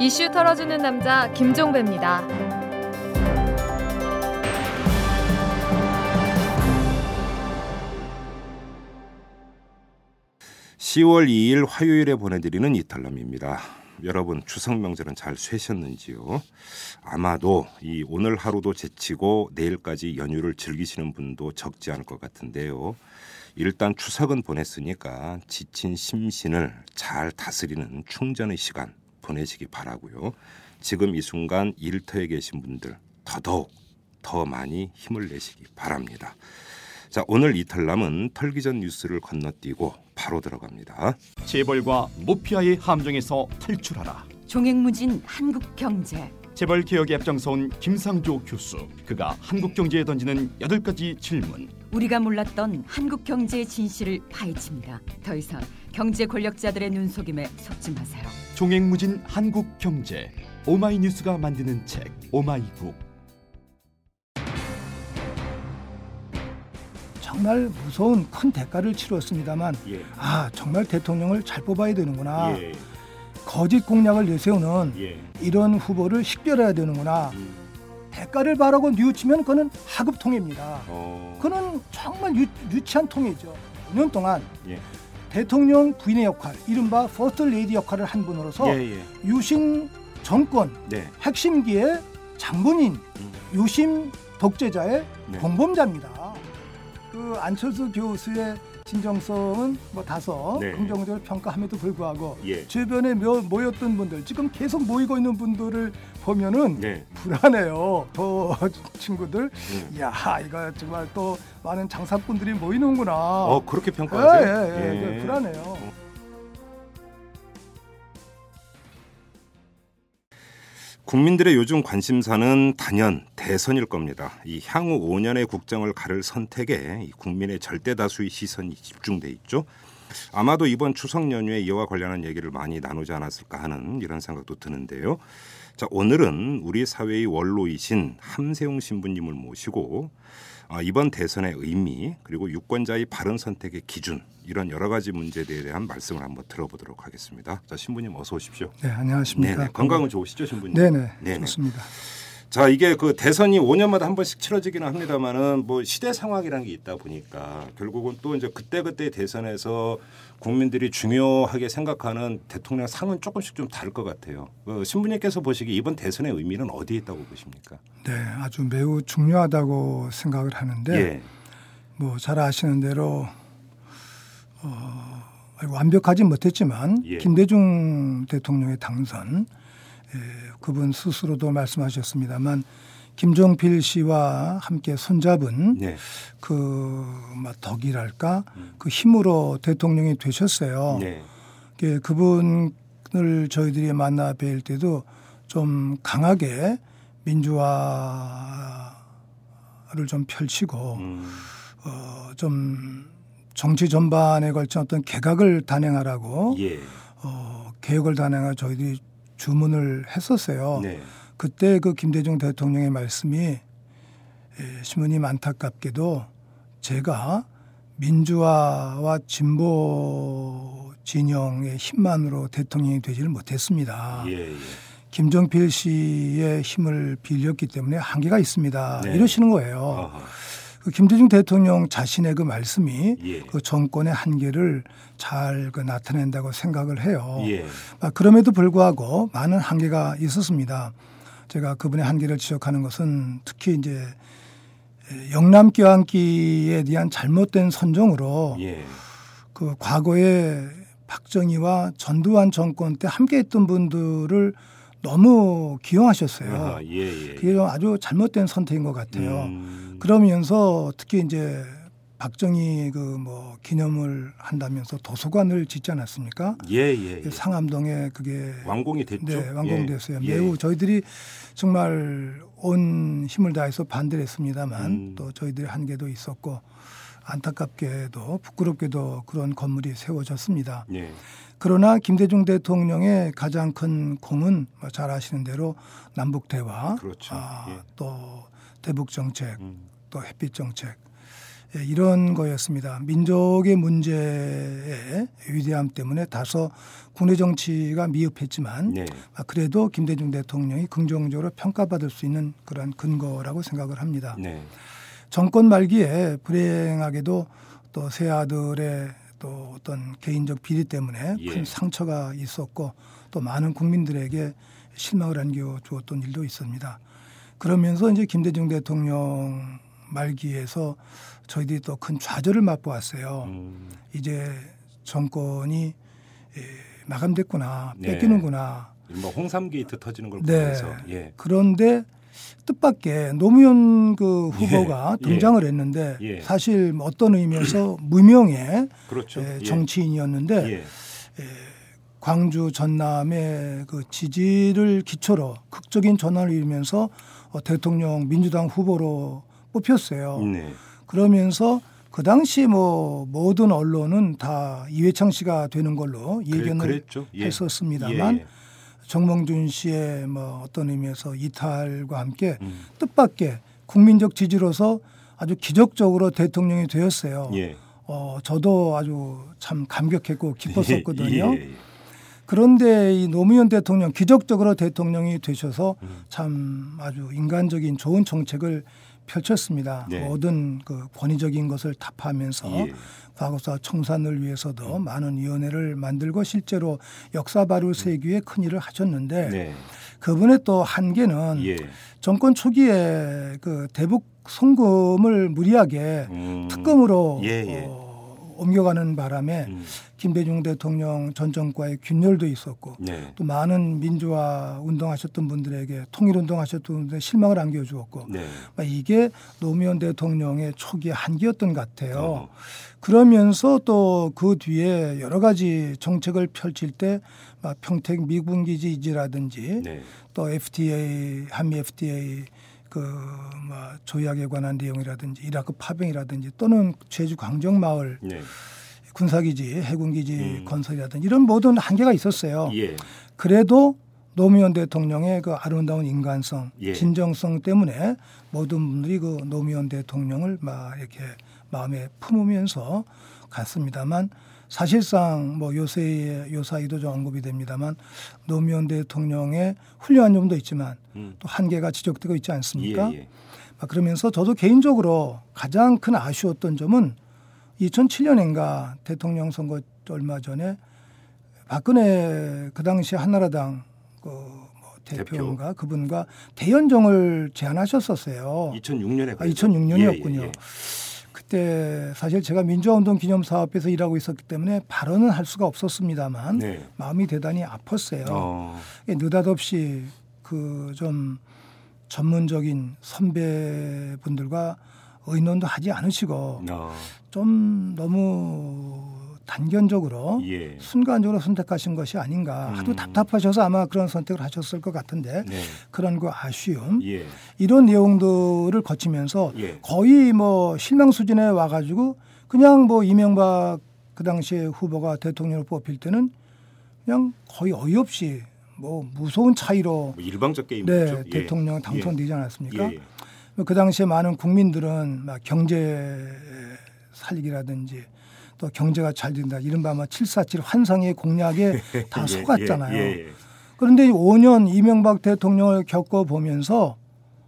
이슈 털어주는 남자 김종배입니다. 10월 2일 화요일에 보내드리는 이탈남입니다. 여러분 추석 명절은 잘 쇠셨는지요? 아마도 이 오늘 하루도 제치고 내일까지 연휴를 즐기시는 분도 적지 않을 것 같은데요. 일단 추석은 보냈으니까 지친 심신을 잘 다스리는 충전의 시간 보내시기 바라고요. 지금 이 순간 일터에 계신 분들 더더욱 더 많이 힘을 내시기 바랍니다. 자, 오늘 이탈남은 털기 전 뉴스를 건너뛰고 바로 들어갑니다. 재벌과 모피아의 함정에서 탈출하라. 종횡무진 한국 경제. 재벌 개혁에 앞장서온 김상조 교수. 그가 한국 경제에 던지는 여덟 가지 질문. 우리가 몰랐던 한국 경제의 진실을 파헤칩니다. 더 이상 경제 권력자들의 눈속임에 속지 마세요. 종횡무진 한국 경제. 오마이뉴스가 만드는 책 오마이북. 정말 무서운 큰 대가를 치렀습니다만 예. 아 정말 대통령을 잘 뽑아야 되는구나 예. 거짓 공약을 내세우는 예. 이런 후보를 식별해야 되는구나 음. 대가를 바라고 뉘우치면 그는 하급 통해입니다 어. 그는 정말 유, 유치한 통해죠 5년 동안 예. 대통령 부인의 역할 이른바 퍼스트 레이디 역할을 한 분으로서 예, 예. 유신 정권 네. 핵심기의 장본인 음. 유신 독재자의 네. 공범자입니다. 그 안철수 교수의 진정성은 뭐 다소 네. 긍정적으로 평가함에도 불구하고 예. 주변에 모- 모였던 분들 지금 계속 모이고 있는 분들을 보면은 네. 불안해요. 저 친구들 음. 야 이거 정말 또 많은 장사꾼들이 모이는구나. 어, 그렇게 예, 평가하세요? 예, 예, 그 불안해요. 국민들의 요즘 관심사는 단연 대선일 겁니다. 이 향후 5년의 국정을 가를 선택에 이 국민의 절대 다수의 시선이 집중돼 있죠. 아마도 이번 추석 연휴에 이와 관련한 얘기를 많이 나누지 않았을까 하는 이런 생각도 드는데요. 자, 오늘은 우리 사회의 원로이신 함세웅 신부님을 모시고 아, 이번 대선의 의미 그리고 유권자의 바른 선택의 기준 이런 여러 가지 문제에 대한 말씀을 한번 들어보도록 하겠습니다. 자, 신부님 어서 오십시오. 네, 안녕하십니까. 네네. 건강은 좋으시죠, 신부님? 네네, 네네. 좋습니다. 자 이게 그 대선이 5년마다 한 번씩 치러지기는 합니다만은 뭐 시대 상황이라는 게 있다 보니까 결국은 또 이제 그때 그때 대선에서 국민들이 중요하게 생각하는 대통령 상은 조금씩 좀 다를 것 같아요. 그 신부님께서 보시기 이번 대선의 의미는 어디에 있다고 보십니까? 네, 아주 매우 중요하다고 생각을 하는데 예, 뭐잘 아시는 대로 어, 완벽하지 못했지만 예. 김대중 대통령의 당선 예, 그분 스스로도 말씀하셨습니다만 김종필 씨와 함께 손잡은 네, 그뭐 덕이랄까? 그 힘으로 대통령이 되셨어요. 네, 예, 그분을 저희들이 만나 뵐 때도 좀 강하게 민주화를 좀 펼치고 음, 어, 좀 정치 전반에 걸친 어떤 개각을 단행하라고 예, 어, 개혁을 단행하 저희들이 주문을 했었어요. 네, 그때 그 김대중 대통령의 말씀이 예, 신부님 안타깝게도 제가 민주화와 진보 진영의 힘만으로 대통령이 되지를 못했습니다. 예, 예. 김종필 씨의 힘을 빌렸기 때문에 한계가 있습니다. 네. 이러시는 거예요. 어허, 그 김대중 대통령 자신의 그 말씀이 예, 그 정권의 한계를 잘 그 나타낸다고 생각을 해요. 예, 아, 그럼에도 불구하고 많은 한계가 있었습니다. 제가 그분의 한계를 지적하는 것은 특히 이제 영남 껴안기에 대한 잘못된 선정으로 예, 그 과거에 박정희와 전두환 정권 때 함께했던 분들을 너무 기용하셨어요. 아하, 예, 예. 그게 좀 아주 잘못된 선택인 것 같아요. 음, 그러면서 특히 이제 박정희 그 뭐 기념을 한다면서 도서관을 짓지 않았습니까? 예, 예, 예. 상암동에 그게 완공이 됐죠. 네, 완공됐어요. 예, 매우 저희들이 정말 온 힘을 다해서 반대를 했습니다만 음. 또 저희들의 한계도 있었고 안타깝게도 부끄럽게도 그런 건물이 세워졌습니다. 예, 그러나 김대중 대통령의 가장 큰 공은 뭐잘 아시는 대로 남북 대화, 그렇죠. 아, 예. 또 대북 정책, 음, 또 햇빛 정책 예, 이런 거였습니다. 민족의 문제의 위대함 때문에 다소 국내 정치가 미흡했지만 네. 아, 그래도 김대중 대통령이 긍정적으로 평가받을 수 있는 그런 근거라고 생각을 합니다. 네. 정권 말기에 불행하게도 또 세 아들의 또 어떤 개인적 비리 때문에 예. 큰 상처가 있었고 또 많은 국민들에게 실망을 안겨주었던 일도 있습니다. 그러면서 이제 김대중 대통령 말기에서 저희들이 또 큰 좌절을 맛보았어요. 음, 이제 정권이 예, 마감됐구나, 네. 뺏기는구나. 뭐 홍삼 게이트 터지는 걸 네. 보면서 예. 그런데 뜻밖의 노무현 그 후보가 예. 등장을 했는데 예. 사실 어떤 의미에서 무명의 그렇죠. 예, 예. 정치인이었는데 예. 광주 전남의 그 지지를 기초로 극적인 전환을 이루면서 어, 대통령 민주당 후보로 뽑혔어요. 네. 그러면서 그 당시 뭐 모든 언론은 다 이회창 씨가 되는 걸로 예견을. 예. 했었습니다만 예, 예. 정몽준 씨의 뭐 어떤 의미에서 이탈과 함께 음. 뜻밖의 국민적 지지로서 아주 기적적으로 대통령이 되었어요. 예. 어, 저도 아주 참 감격했고 기뻤었거든요. 예, 예, 예. 그런데 이 노무현 대통령 기적적으로 대통령이 되셔서 음. 참 아주 인간적인 좋은 정책을 펼쳤습니다. 네. 모든 그 권위적인 것을 타파하면서 예. 과거사 청산을 위해서도 많은 위원회를 만들고 실제로 역사 바로 세기에 큰 일을 하셨는데 네. 그분의 또 한계는 예. 정권 초기에 그 대북 송금을 무리하게 음. 특검으로 예, 예. 어, 옮겨가는 바람에 음. 김대중 대통령 전 정과의 균열도 있었고 네. 또 많은 민주화 운동하셨던 분들에게 통일운동하셨던 분들에게 실망을 안겨주었고 네. 막 이게 노무현 대통령의 초기의 한계였던 것 같아요. 어. 그러면서 또 그 뒤에 여러 가지 정책을 펼칠 때막 평택 미군 기지 이지라든지 네. 또 FTA 한미 FTA 그뭐 조약에 관한 내용이라든지 이라크 파병이라든지 또는 제주 광정 마을 네. 군사기지 해군기지 음. 건설이라든지 이런 모든 한계가 있었어요. 예. 그래도 노무현 대통령의 그 아름다운 인간성, 예. 진정성 때문에 모든 분들이 그 노무현 대통령을 막 이렇게 마음에 품으면서 갔습니다만 사실상 뭐 요새 요사이도 좀 언급이 됩니다만 노무현 대통령의 훌륭한 점도 있지만 음. 또 한계가 지적되고 있지 않습니까? 예, 예. 막 그러면서 저도 개인적으로 가장 큰 아쉬웠던 점은 2007년인가 대통령 선거 얼마 전에 박근혜 그 당시 한나라당 그뭐 대표인가 그분과 대연정을 제안하셨었어요. 2006년에 아, 2006년이었군요. 예, 예, 그때 사실 제가 민주화운동 기념사업에서 일하고 있었기 때문에 발언은 할 수가 없었습니다만 예. 네. 마음이 대단히 아팠어요. 어. 예, 느닷없이 그 좀 전문적인 선배분들과 의논도 하지 않으시고 어. 좀 너무 단견적으로 예. 순간적으로 선택하신 것이 아닌가 하도 음. 답답하셔서 아마 그런 선택을 하셨을 것 같은데 네. 그런 그 아쉬움 예. 이런 내용들을 거치면서 예. 거의 뭐 실망 수준에 와가지고 그냥 뭐 이명박 그 당시에 후보가 대통령을 뽑힐 때는 그냥 거의 어이없이 뭐 무서운 차이로 뭐 일방적 게임이죠. 네 예. 대통령 당선되지 않았습니까? 예. 그 당시에 많은 국민들은 막 경제 살리기라든지 또 경제가 잘 된다 이른바 뭐747 환상의 공약에 다 예, 속았잖아요. 예, 예, 그런데 5년 이명박 대통령을 겪어보면서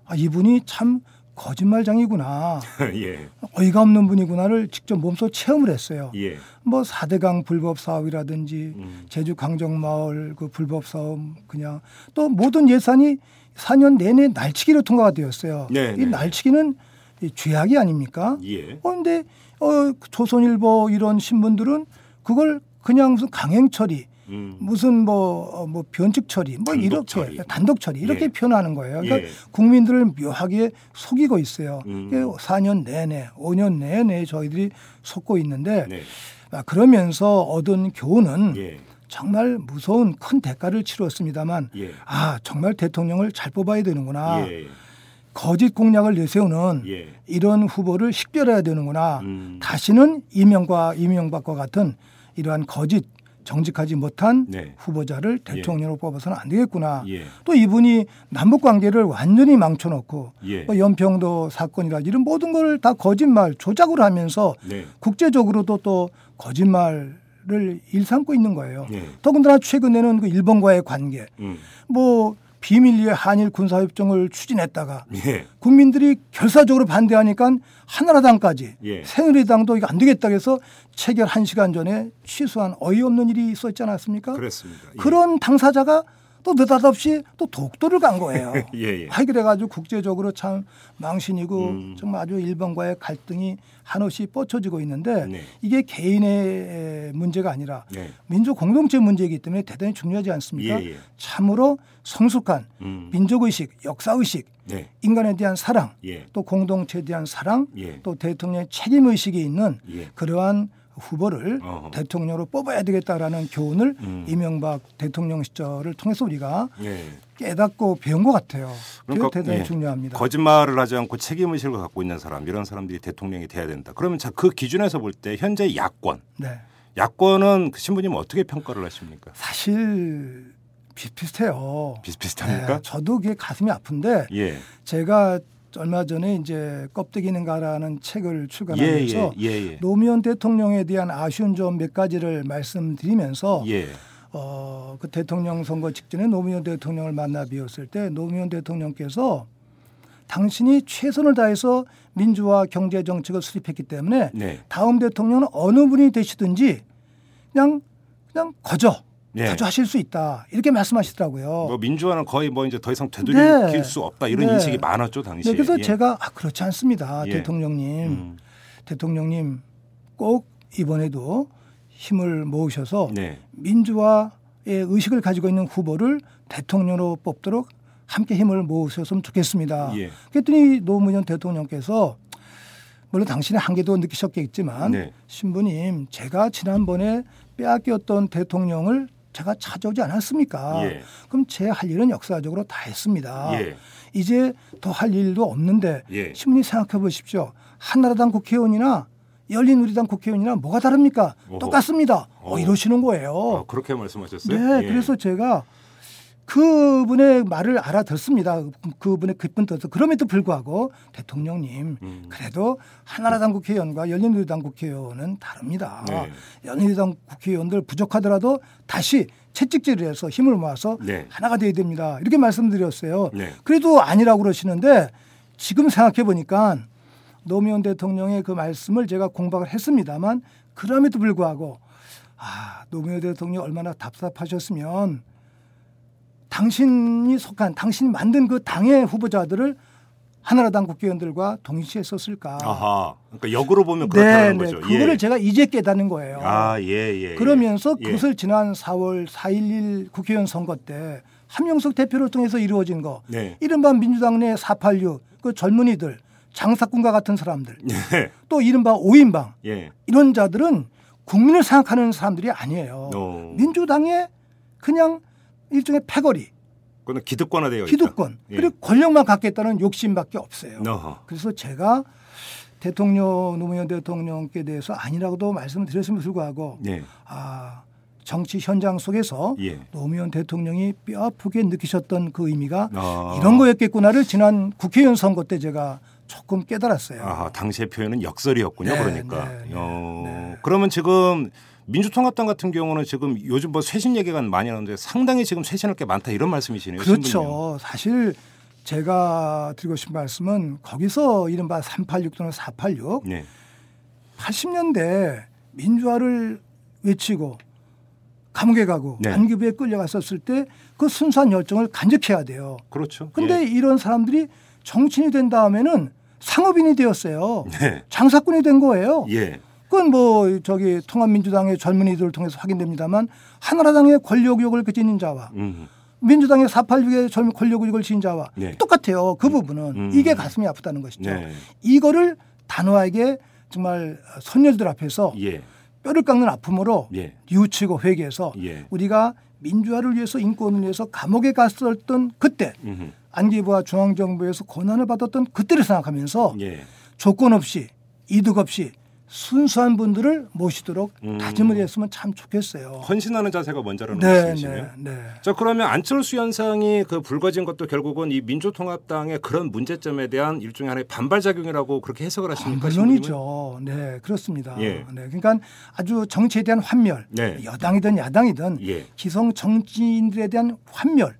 아, 이분이 참 거짓말장이구나. 예. 어이가 없는 분이구나를 직접 몸소 체험을 했어요. 예. 뭐 4대강 불법 사업이라든지 음. 제주 강정마을 그 불법 사업 그냥 또 모든 예산이 4년 내내 날치기로 통과가 되었어요. 네, 이 네. 날치기는 이 죄악이 아닙니까? 예. 어, 어, 조선일보 이런 신문들은 그걸 그냥 무슨 강행 처리 음. 무슨 뭐, 어, 뭐 변칙 처리 뭐 이렇게 처리. 단독 처리 이렇게 예. 표현하는 거예요. 그러니까 예. 국민들을 묘하게 속이고 있어요. 음. 이게 4년 내내, 5년 내내 저희들이 속고 있는데 네. 아, 그러면서 얻은 교훈은 예. 정말 무서운 큰 대가를 치렀습니다만 예. 아 정말 대통령을 잘 뽑아야 되는구나. 예. 거짓 공약을 내세우는 예. 이런 후보를 식별해야 되는구나. 음. 다시는 이명과 이명박과 같은 이러한 거짓 정직하지 못한 네. 후보자를 대통령으로 뽑아서는 안 되겠구나. 예. 또 이분이 남북 관계를 완전히 망쳐놓고 예. 뭐 연평도 사건이라 이런 모든 걸 다 거짓말 조작을 하면서 네. 국제적으로도 또 거짓말을 일삼고 있는 거예요. 예. 더군다나 최근에는 그 일본과의 관계, 음. 뭐 비밀리에 한일 군사협정을 추진했다가 예. 국민들이 결사적으로 반대하니까 한나라당까지 예. 새누리당도 이거 안 되겠다 해서 체결 한 시간 전에 취소한 어이없는 일이 있었지 않았습니까? 그렇습니다. 예. 그런 당사자가 또 느닷없이 또 독도를 간 거예요. 예, 예. 아이 그래가지고 국제적으로 참 망신이고 음. 정말 아주 일본과의 갈등이 한없이 뻗쳐지고 있는데 네. 이게 개인의 문제가 아니라 네. 민족 공동체 문제이기 때문에 대단히 중요하지 않습니까? 예, 예. 참으로 성숙한 음. 민족의식, 역사의식, 네. 인간에 대한 사랑, 예. 또 공동체에 대한 사랑, 예. 또 대통령의 책임의식이 있는 예. 그러한 후보를 어허. 대통령으로 뽑아야 되겠다라는 교훈을 음. 이명박 대통령 시절을 통해서 우리가 예. 깨닫고 배운 것 같아요. 그러니까, 대단히 예. 중요합니다. 거짓말을 하지 않고 책임 의식을 갖고 있는 사람 이런 사람들이 대통령이 돼야 된다. 그러면 자 그 기준에서 볼 때 현재 야권 네. 야권은 그 신부님 어떻게 평가를 하십니까? 사실 비슷비슷해요. 비슷비슷합니까? 네, 저도 그게 가슴이 아픈데 예. 제가 얼마 전에 이제 껍데기는가라는 책을 예, 출간하면서 예, 예, 예. 노무현 대통령에 대한 아쉬운 점 몇 가지를 말씀드리면서 예. 어, 그 대통령 선거 직전에 노무현 대통령을 만나 뵈었을 때 노무현 대통령께서 당신이 최선을 다해서 민주화 경제 정책을 수립했기 때문에 네. 다음 대통령은 어느 분이 되시든지 그냥 그냥 거저 네. 거저하실 수 있다 이렇게 말씀하시더라고요. 뭐 민주화는 거의 뭐 이제 더 이상 되돌릴 네. 수 없다 이런 네. 인식이 많았죠 당시에. 네, 그래서 예. 제가 아, 그렇지 않습니다, 예. 대통령님. 음. 대통령님 꼭 이번에도 힘을 모으셔서 네. 민주화의 의식을 가지고 있는 후보를 대통령으로 뽑도록 함께 힘을 모으셨으면 좋겠습니다. 예. 그랬더니 노무현 대통령께서 물론 당신의 한계도 느끼셨겠지만 네. 신부님 제가 지난번에 빼앗겼던 대통령을 제가 찾아오지 않았습니까? 예. 그럼 제 할 일은 역사적으로 다 했습니다. 예. 이제 더 할 일도 없는데 예. 신부님 생각해 보십시오. 한나라당 국회의원이나 열린우리당 국회의원이나 뭐가 다릅니까? 어허. 똑같습니다. 어, 어. 이러시는 거예요. 아, 그렇게 말씀하셨어요? 네, 예. 그래서 제가 그분의 말을 알아듣습니다. 그분의 깊은 뜻을 그럼에도 불구하고 대통령님 음. 그래도 한나라당 국회의원과 열린우리당 국회의원은 다릅니다. 네. 열린우리당 국회의원들 부족하더라도 다시 채찍질을 해서 힘을 모아서 네. 하나가 돼야 됩니다. 이렇게 말씀드렸어요. 네. 그래도 아니라고 그러시는데 지금 생각해 보니까 노무현 대통령의 그 말씀을 제가 공박을 했습니다만 그럼에도 불구하고 아 노무현 대통령이 얼마나 답답하셨으면 당신이 속한 당신이 만든 그 당의 후보자들을 한나라당 국회의원들과 동시에 썼을까? 아하. 그러니까 역으로 보면 그렇다는 네, 거죠. 그거를 예. 제가 이제 깨닫는 거예요. 아, 예, 예. 예. 그러면서 예. 그것을 지난 4월 4.11 국회의원 선거 때 한명숙 대표를 통해서 이루어진 거, 네. 이른바 민주당 내 486, 그 젊은이들, 장사꾼과 같은 사람들, 예. 또 이른바 5인방, 예. 이런 자들은 국민을 생각하는 사람들이 아니에요. 어. 민주당의 그냥 일종의 패거리, 그거는 기득권화되어 있다. 기득권, 예. 그리고 권력만 갖겠다는 욕심밖에 없어요. 어허. 그래서 제가 대통령 노무현 대통령께 대해서 아니라고도 말씀을 드렸음에도 불구하고 예. 아 정치 현장 속에서 예. 노무현 대통령이 뼈아프게 느끼셨던 그 의미가 아. 이런 거였겠구나를 지난 국회의원 선거 때 제가 조금 깨달았어요. 아하, 당시의 표현은 역설이었군요. 네, 그러니까. 네, 네, 어, 네. 그러면 지금 민주통합당 같은 경우는 지금 요즘 뭐 쇄신 얘기가 많이 나오는데 상당히 지금 쇄신할 게 많다 이런 말씀이시네요. 신부님. 그렇죠. 사실 제가 드리고 싶은 말씀은 거기서 이른바 386 또는 486 네. 80년대 민주화를 외치고 감옥에 가고 네. 안기부에 끌려갔었을 때 그 순수한 열정을 간직해야 돼요. 그렇죠. 근데 예. 이런 사람들이 정치인이 된 다음에는 상업인이 되었어요. 네. 장사꾼이 된 거예요. 예. 그건 뭐 저기 통합민주당의 젊은이들을 통해서 확인됩니다만 한나라당의 권력욕을 지닌 자와 음. 민주당의 486의 젊은 권력욕을 지닌 자와 네. 똑같아요. 그 부분은 음. 이게 가슴이 아프다는 것이죠. 네. 이거를 단호하게 정말 선열들 앞에서 예. 뼈를 깎는 아픔으로 예. 뉘우치고 회개해서 예. 우리가 민주화를 위해서 인권을 위해서 감옥에 갔었던 그때 음흠. 안기부와 중앙정부에서 고난을 받았던 그때를 생각하면서 예. 조건 없이 이득 없이 순수한 분들을 모시도록 음. 다짐을 했으면 참 좋겠어요. 헌신하는 자세가 먼저라는 네, 말씀이시네요. 네, 네. 자 그러면 안철수 현상이 그 불거진 것도 결국은 이 민주통합당의 그런 문제점에 대한 일종의 하나의 반발작용이라고 그렇게 해석을 하십니까? 아, 물론이죠. 네, 그렇습니다. 예. 네, 그러니까 아주 정치에 대한 환멸, 네. 여당이든 야당이든 예. 기성 정치인들에 대한 네. 환멸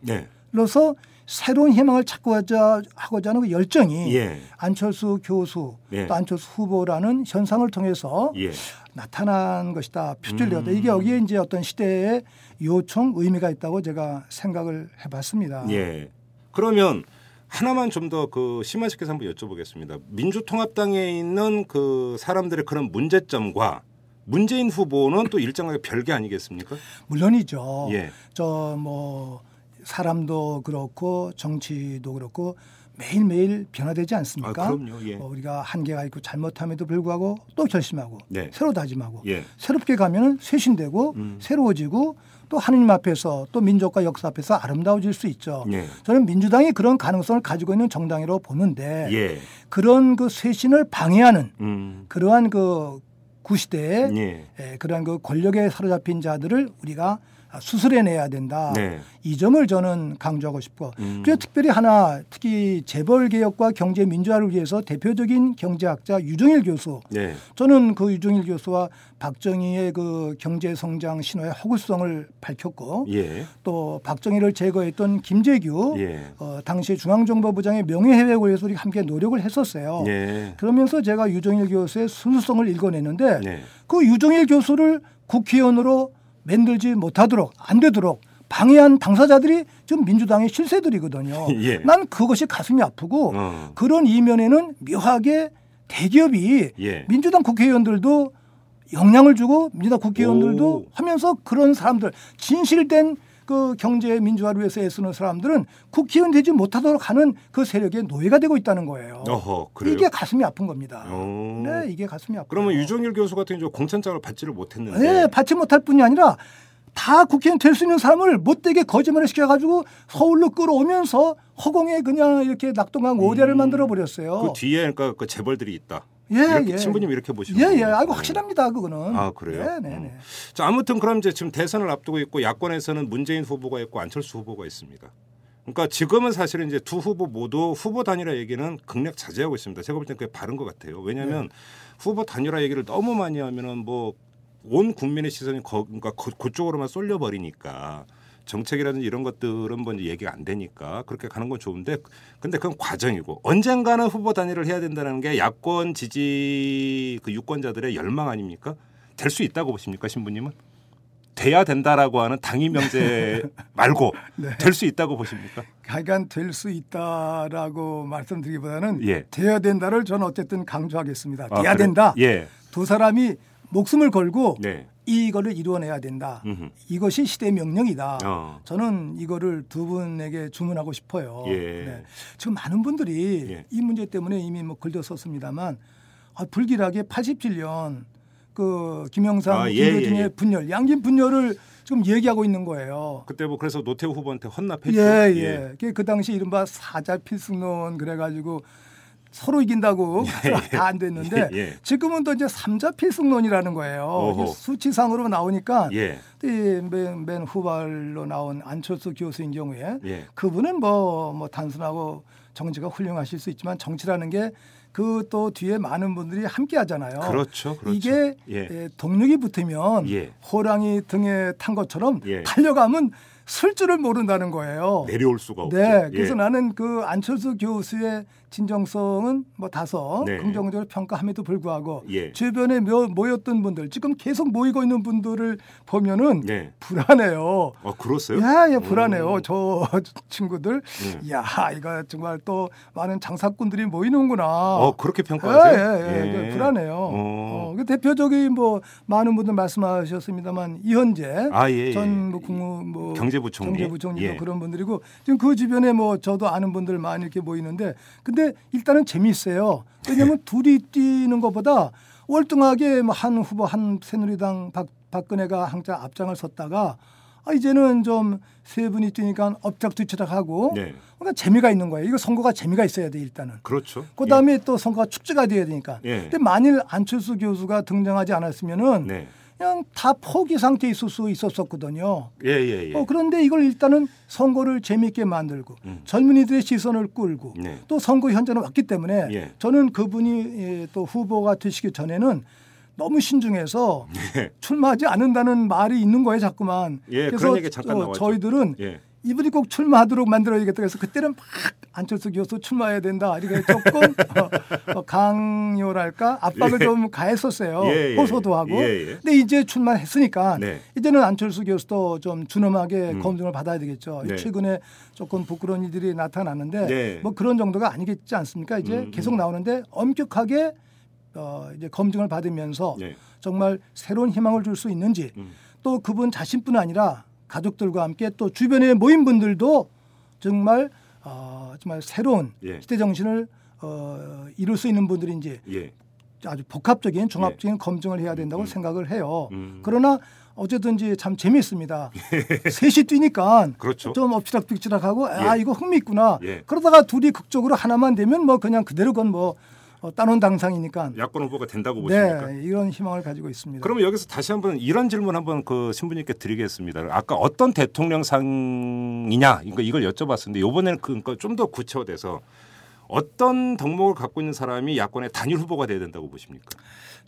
로서 새로운 희망을 찾고자 하고자 하는 그 열정이 예. 안철수 교수 예. 또 안철수 후보라는 현상을 통해서 예. 나타난 것이다. 표출되었다. 음. 이게 여기에 이제 어떤 시대의 요청 의미가 있다고 제가 생각을 해봤습니다. 예. 그러면 하나만 좀 더 그 심화시켜서 한번 여쭤보겠습니다. 민주통합당에 있는 그 사람들의 그런 문제점과 문재인 후보는 또 일정하게 별개 아니겠습니까? 물론이죠. 예. 저뭐 사람도 그렇고 정치도 그렇고 매일매일 변화되지 않습니까? 아, 그럼요. 예. 어, 우리가 한계가 있고 잘못함에도 불구하고 또 결심하고 네. 새로 다짐하고 예. 새롭게 가면은 쇄신되고 음. 새로워지고 또 하느님 앞에서 또 민족과 역사 앞에서 아름다워질 수 있죠. 예. 저는 민주당이 그런 가능성을 가지고 있는 정당이라고 보는데 예. 그런 그 쇄신을 방해하는 음. 그러한 그 구시대에 예. 예, 그러한 그 권력에 사로잡힌 자들을 우리가 수술해내야 된다. 네. 이 점을 저는 강조하고 싶고 음. 그래서 특별히 하나 특히 재벌 개혁과 경제 민주화를 위해서 대표적인 경제학자 유정일 교수 네. 저는 그 유정일 교수와 박정희의 그 경제 성장 신호의 허구성을 밝혔고 예. 또 박정희를 제거했던 김재규 예. 어, 당시 중앙정보부장의 명예회복을 위해서 우리가 함께 노력을 했었어요. 예. 그러면서 제가 유정일 교수의 순수성을 읽어내는데 네. 그 유정일 교수를 국회의원으로 만들지 못하도록 안 되도록 방해한 당사자들이 지금 민주당의 실세들이거든요. 예. 난 그것이 가슴이 아프고 어. 그런 이면에는 묘하게 대기업이 예. 민주당 국회의원들도 영향을 주고 민주당 국회의원들도 오. 하면서 그런 사람들 진실된 그 경제 민주화를 위해서 애쓰는 사람들은 국회의원 되지 못하도록 하는 그 세력의 노예가 되고 있다는 거예요. 어허. 이게 가슴이 아픈 겁니다. 어. 네, 이게 가슴이 아픈. 그러면 유정일 교수 같은 경우 공천장을 받지를 못했는데 네, 받지 못할 뿐이 아니라 다 국회의원 될 수 있는 사람을 못되게 거짓말을 시켜가지고 서울로 끌어오면서 허공에 그냥 이렇게 낙동강 오대를 음. 만들어 버렸어요. 그 뒤에 그러니까 그 재벌들이 있다. 예, 이렇게 예. 신부님 이렇게 보시는 예, 예. 아이고 확실합니다. 그거는. 아 그래요? 네, 네, 음. 네. 자 아무튼 그럼 이제 지금 대선을 앞두고 있고 야권에서는 문재인 후보가 있고 안철수 후보가 있습니다. 그러니까 지금은 사실은 이제 두 후보 모두 후보 단일화 얘기는 극력 자제하고 있습니다. 제가 볼 때는 그게 바른 것 같아요. 왜냐하면 네. 후보 단일화 얘기를 너무 많이 하면은 뭐 온 국민의 시선이 거, 그러니까 그, 그쪽으로만 쏠려 버리니까 정책이라든지 이런 것들은 뭐 얘기가 안 되니까 그렇게 가는 건 좋은데 근데 그건 과정이고 언젠가는 후보 단일을 해야 된다는 게 야권 지지 그 유권자들의 열망 아닙니까? 될 수 있다고 보십니까 신부님은? 돼야 된다라고 하는 당위 명제 말고 네. 될수 있다고 보십니까? 하여간 될 수 있다라고 말씀드리기보다는 예. 돼야 된다를 저는 어쨌든 강조하겠습니다. 아, 돼야 그래? 된다. 예. 두 사람이 목숨을 걸고 네. 이거를 이루어내야 된다. 음흠. 이것이 시대 명령이다. 어. 저는 이거를 두 분에게 주문하고 싶어요. 예. 네. 지금 많은 분들이 예. 이 문제 때문에 이미 뭐 글도 썼습니다만 아, 불길하게 87년 그 김영삼, 아, 예, 김대중의 예, 예. 분열, 양김 분열을 지금 얘기하고 있는 거예요. 그때 뭐 그래서 노태우 후보한테 헌납했죠. 예, 예. 그, 그 당시 이른바 사자 필승론 그래가지고 서로 이긴다고 다 안 됐는데 예, 예. 지금은 또 이제 삼자 필승론이라는 거예요. 수치상으로 나오니까 예. 이맨 맨 후발로 나온 안철수 교수인 경우에 예. 그분은 뭐, 뭐 단순하고 정치가 훌륭하실 수 있지만 정치라는 게 그 또 뒤에 많은 분들이 함께 하잖아요. 그렇죠. 그렇죠. 이게 예. 에, 동력이 붙으면 예. 호랑이 등에 탄 것처럼 예. 달려가면 쓸 줄을 모르는다는 거예요. 내려올 수가 없죠. 네, 그래서 예. 나는 그 안철수 교수의 진정성은 뭐 다소 네. 긍정적으로 평가함에도 불구하고 예. 주변에 모- 모였던 분들 지금 계속 모이고 있는 분들을 보면은 네. 불안해요. 어, 그렇어요? 야, 예, 불안해요. 음. 저 친구들. 예. 야, 이거 정말 또 많은 장사꾼들이 모이는구나. 어, 그렇게 예, 평가하세요? 예, 예. 그 불안해요. 어. 어, 그 대표적인 뭐 많은 분들 말씀하셨습니다만 이현재 아, 예, 예. 전뭐 국무 뭐 경제부총리. 경제부총리도 예. 그런 분들이고 지금 그 주변에 뭐 저도 아는 분들 많이 이렇게 모이는데 근데 일단은 재미있어요. 왜냐하면 예. 둘이 뛰는 것보다 월등하게 뭐한 후보 한 새누리당 박, 박근혜가 항상 앞장을 섰다가 아, 이제는 좀 세 분이 뛰니까 엎작뒤치락하고 네. 그러니까 재미가 있는 거예요. 이거 선거가 재미가 있어야 돼 일단은. 그렇죠. 그다음에 또 선거가 축제가 돼야 되니까. 예. 근데 만일 안철수 교수가 등장하지 않았으면은 예. 네. 그냥 다 포기 상태에 있을 수 있었었거든요. 예, 예, 예. 어, 그런데 이걸 일단은 선거를 재미있게 만들고 음. 젊은이들의 시선을 끌고 네. 또 선거 현장에 왔기 때문에 예. 저는 그분이 예, 또 후보가 되시기 전에는 너무 신중해서 예. 출마하지 않는다는 말이 있는 거예요, 자꾸만. 예, 그래서 그런 얘기 잠깐 어, 나왔죠. 저희들은 예. 이분이 꼭 출마하도록 만들어야겠다. 그래서 그때는 막 안철수 교수 출마해야 된다. 이렇게 조금 어, 어, 강요랄까 압박을 예. 좀 가했었어요. 예, 예. 호소도 하고. 예, 예. 근데 이제 출마했으니까 네. 이제는 안철수 교수도 좀 준엄하게 음. 검증을 받아야 되겠죠. 네. 최근에 조금 부끄러운 일들이 나타났는데 네. 뭐 그런 정도가 아니겠지 않습니까? 이제 음, 계속 음. 나오는데 엄격하게 어, 이제 검증을 받으면서 네. 정말 새로운 희망을 줄 수 있는지 음. 또 그분 자신뿐 아니라 가족들과 함께 또 주변에 모인 분들도 정말 어, 정말 새로운 예. 시대 정신을 어, 이룰 수 있는 분들인지 예. 아주 복합적인 종합적인 검증을 해야 된다고 음. 생각을 해요. 음. 그러나 어쨌든지 참 재미있습니다. 셋이 뛰니까 그렇죠. 좀 엎치락뒤치락하고 아 예. 이거 흥미 있구나. 예. 그러다가 둘이 극적으로 하나만 되면 뭐 그냥 그대로 건뭐 어, 따놓은 당상이니까. 야권 후보가 된다고 보십니까? 네, 이런 희망을 가지고 있습니다. 그러면 여기서 다시 한번 이런 질문 한번 그 신부님께 드리겠습니다. 아까 어떤 대통령상이냐 그러니까 이걸 여쭤봤었는데 이번에는 그러니까 좀 더 구체화돼서 어떤 덕목을 갖고 있는 사람이 야권의 단일 후보가 돼야 된다고 보십니까?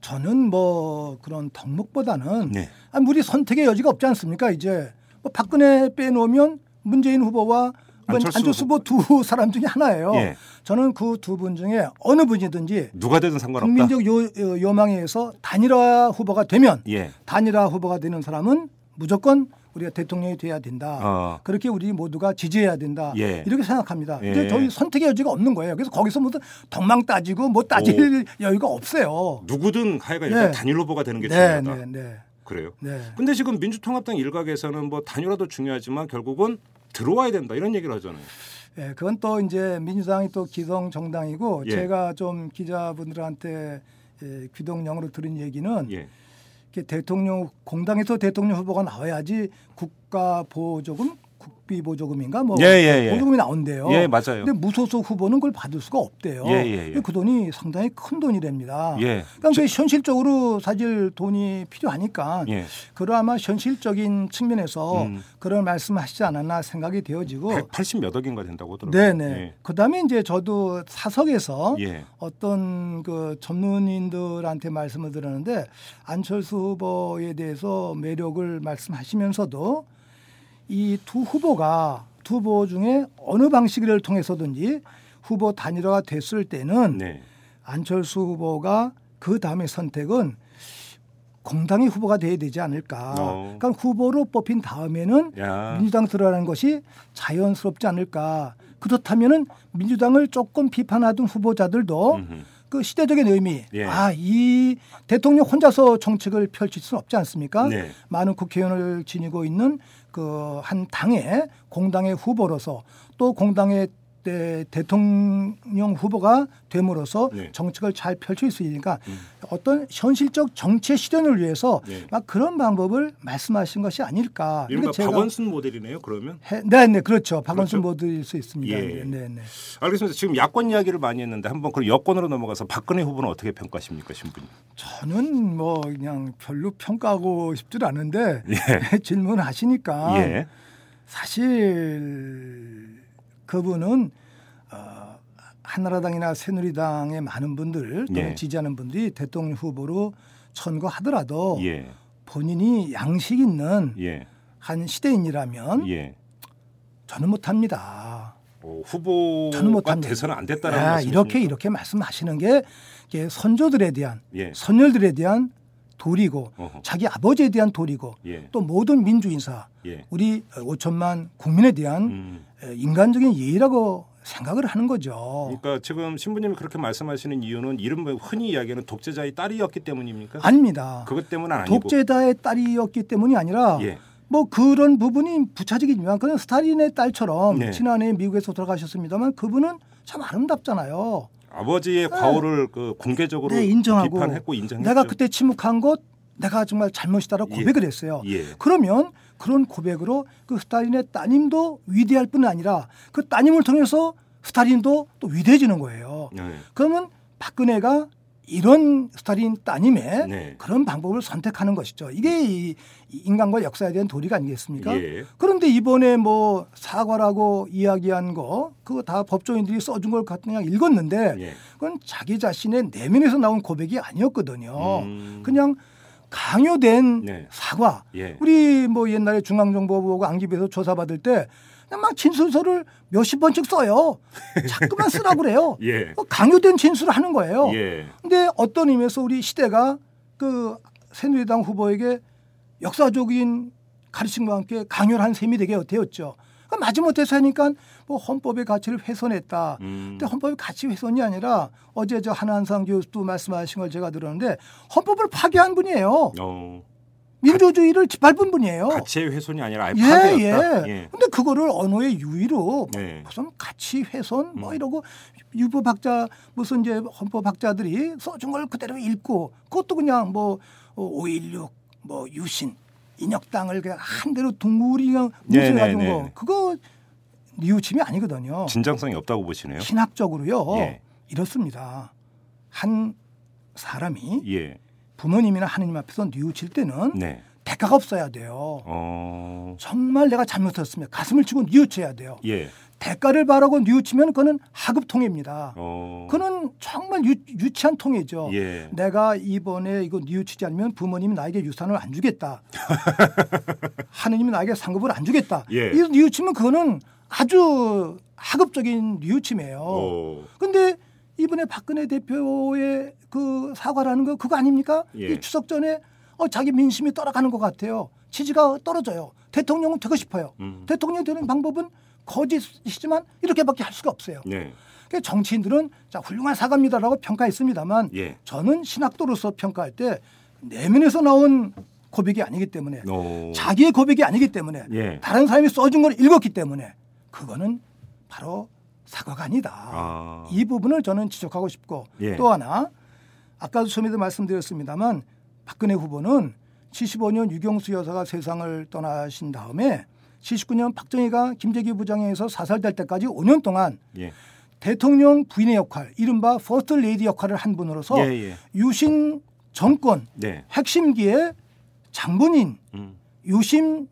저는 뭐 그런 덕목보다는 네. 아, 우리 선택의 여지가 없지 않습니까? 이제 뭐 박근혜 빼놓으면 문재인 후보와 뭐 안철수 안철수 후보 두 사람 중에 하나예요. 예. 저는 그 두 분 중에 어느 분이든지 누가 되든 상관없다. 국민적 요, 요- 요망에 의해서 단일화 후보가 되면 예. 단일화 후보가 되는 사람은 무조건 우리가 대통령이 돼야 된다. 어. 그렇게 우리 모두가 지지해야 된다. 예. 이렇게 생각합니다. 예. 이제 저희 선택의 여지가 없는 거예요. 그래서 거기서 무슨 덕망 따지고 뭐 따질 여유가 없어요. 누구든 하여간 일단 네. 단일 후보가 되는 게 네, 중요하다. 네, 네, 그래요. 네. 근데 지금 민주통합당 일각에서는 뭐 단일화도 중요하지만 결국은 들어와야 된다 이런 얘기를 하잖아요. 예, 그건 또 이제 민주당이 또 기성 정당이고 예. 제가 좀 기자분들한테 예, 귀동령으로 들은 얘기는 예. 대통령 공당에서 대통령 후보가 나와야지 국가 보조금 국비 보조금인가 뭐 예, 예, 예. 보조금이 나온대요. 예, 맞아요. 근데 무소속 후보는 그걸 받을 수가 없대요. 예, 예, 예. 그 돈이 상당히 큰 돈이랍니다. 예. 그러니까 그 현실적으로 사실 돈이 필요하니까 예. 그러아마 현실적인 측면에서 음. 그런 말씀하시지 않았나 생각이 되어지고 180몇 억인가 된다고 하더라고요. 어. 네네. 그다음에 이제 저도 사석에서 예. 예. 어떤 그 전문인들한테 말씀을 들었는데 안철수 후보에 대해서 매력을 말씀하시면서도 이 두 후보가 두 후보 중에 어느 방식을 통해서든지 후보 단일화가 됐을 때는 네. 안철수 후보가 그 다음에 선택은 공당의 후보가 돼야 되지 않을까. 어. 그러니까 후보로 뽑힌 다음에는 야. 민주당 들어가는 것이 자연스럽지 않을까. 그렇다면은 민주당을 조금 비판하던 후보자들도 음흠. 그 시대적인 의미, 예. 아, 이 대통령 혼자서 정책을 펼칠 수는 없지 않습니까? 네. 많은 국회의원을 지니고 있는 그 한 당의 공당의 후보로서 또 공당의 대, 대통령 후보가 됨으로써 네. 정책을 잘 펼칠 수 있으니까 음. 어떤 현실적 정치의 실현을 위해서 네. 막 그런 방법을 말씀하신 것이 아닐까. 제가 박원순 모델이네요. 그러면 해- 네, 네, 그렇죠. 박원순 그렇죠? 모드일 수 있습니다. 예. 네, 네. 알겠습니다. 지금 야권 이야기를 많이 했는데 한번 그럼 여권으로 넘어가서 박근혜 후보는 어떻게 평가하십니까, 신부님? 저는 뭐 그냥 별로 평가하고 싶질 않은데 예. 질문하시니까 예. 사실 그분은 어, 한나라당이나 새누리당의 많은 분들 또는 예. 지지하는 분들이 대통령 후보로 선거하더라도 예. 본인이 양식 있는 예. 한 시대인이라면 예. 저는 못합니다. 어, 후보가 저는 못합니다. 돼서는 안 됐다는 아? 이렇게 이렇게 말씀하시는 게 선조들에 대한 예. 선열들에 대한 도리고 어허. 자기 아버지에 대한 도리고 예. 또 모든 민주인사 예. 우리 5천만 국민에 대한 음. 인간적인 예의라고 생각을 하는 거죠. 그러니까 지금 신부님이 그렇게 말씀하시는 이유는 이른바 흔히 이야기하는 독재자의 딸이었기 때문입니까? 아닙니다. 그것 때문은 아니고. 독재자의 딸이었기 때문이 아니라 예. 뭐 그런 부분이 부차적이지만 그냥 스탈린의 딸처럼 네. 지난해 미국에서 돌아가셨습니다만 그분은 참 아름답잖아요. 아버지의 과오를 그 공개적으로 네, 인정하고 비판했고 인정했죠. 내가 그때 침묵한 것 내가 정말 잘못이다라고 예. 고백을 했어요. 예. 그러면 그런 고백으로 그 스탈린의 따님도 위대할 뿐 아니라 그 따님을 통해서 스탈린도 또 위대해지는 거예요. 네. 그러면 박근혜가 이런 스탈린 따님의 네. 그런 방법을 선택하는 것이죠. 이게 이 인간과 역사에 대한 도리가 아니겠습니까? 예. 그런데 이번에 뭐 사과라고 이야기한 거 그거 다 법조인들이 써준 걸 그냥 읽었는데 예. 그건 자기 자신의 내면에서 나온 고백이 아니었거든요. 음. 그냥 강요된 네. 사과. 예. 우리 뭐 옛날에 중앙정보부하고 안기부에서 조사받을 때 막 진술서를 몇십 번씩 써요. 자꾸만 쓰라고 그래요. 예. 어, 강요된 진술을 하는 거예요. 예. 근데 어떤 의미에서 우리 시대가 그 새누리당 후보에게 역사적인 가르침과 함께 강요를 한 셈이 되게 되었죠. 그러니까 마지못해서 하니까 뭐 헌법의 가치를 훼손했다. 음. 근데 헌법의 가치 훼손이 아니라 어제 저 한한상 교수도 말씀하신 걸 제가 들었는데 헌법을 파괴한 분이에요. 어. 민주주의를 짓밟은 분이에요. 가치의 훼손이 아니라 아예 예, 파괴였다. 예. 근데 그거를 언어의 유의로 네. 무슨 가치 훼손 뭐 음. 이러고 유보학자 무슨 이제 헌법학자들이 써준 걸 그대로 읽고 그것도 그냥 뭐 5.16, 뭐 유신, 인혁당을 그냥 한 대로 둥글이 그냥 네, 무슨 가지고 네, 거 네. 그거 뉘우침이 아니거든요. 진정성이 없다고 보시네요. 신학적으로요 예. 이렇습니다. 한 사람이 예. 부모님이나 하느님 앞에서 뉘우칠 때는 네. 대가가 없어야 돼요. 어. 정말 내가 잘못했으면 가슴을 치고 뉘우쳐야 돼요. 예. 대가를 바라고 뉘우치면 그거는 하급 통해입니다. 어. 그거는 정말 유, 유치한 통해죠. 예. 내가 이번에 이거 뉘우치지 않으면 부모님이 나에게 유산을 안 주겠다. 하느님이 나에게 상급을 안 주겠다. 예. 이 뉘우치면 그거는 아주 하급적인 뉘우침이에요. 어. 근데 이번에 박근혜 대표의 그 사과라는 거 그거 아닙니까? 예. 이 추석 전에 어, 자기 민심이 떨어가는 것 같아요. 지지가 떨어져요. 대통령은 되고 싶어요. 음. 대통령이 되는 방법은 거짓이지만 이렇게밖에 할 수가 없어요. 네. 그러니까 정치인들은 자 훌륭한 사과입니다라고 평가했습니다만 예. 저는 신학도로서 평가할 때 내면에서 나온 고백이 아니기 때문에 어. 자기의 고백이 아니기 때문에 예. 다른 사람이 써준 걸 읽었기 때문에 그거는 바로 사과가 아니다. 아. 이 부분을 저는 지적하고 싶고 예. 또 하나 아까도 처음에도 말씀드렸습니다만 박근혜 후보는 75년 육영수 여사가 세상을 떠나신 다음에 79년 박정희가 김재규 부장에서 사살될 때까지 5년 동안 예. 대통령 부인의 역할, 이른바 퍼스트 레이디 역할을 한 분으로서 예, 예. 유신 정권 네. 핵심기의 장본인 음. 유심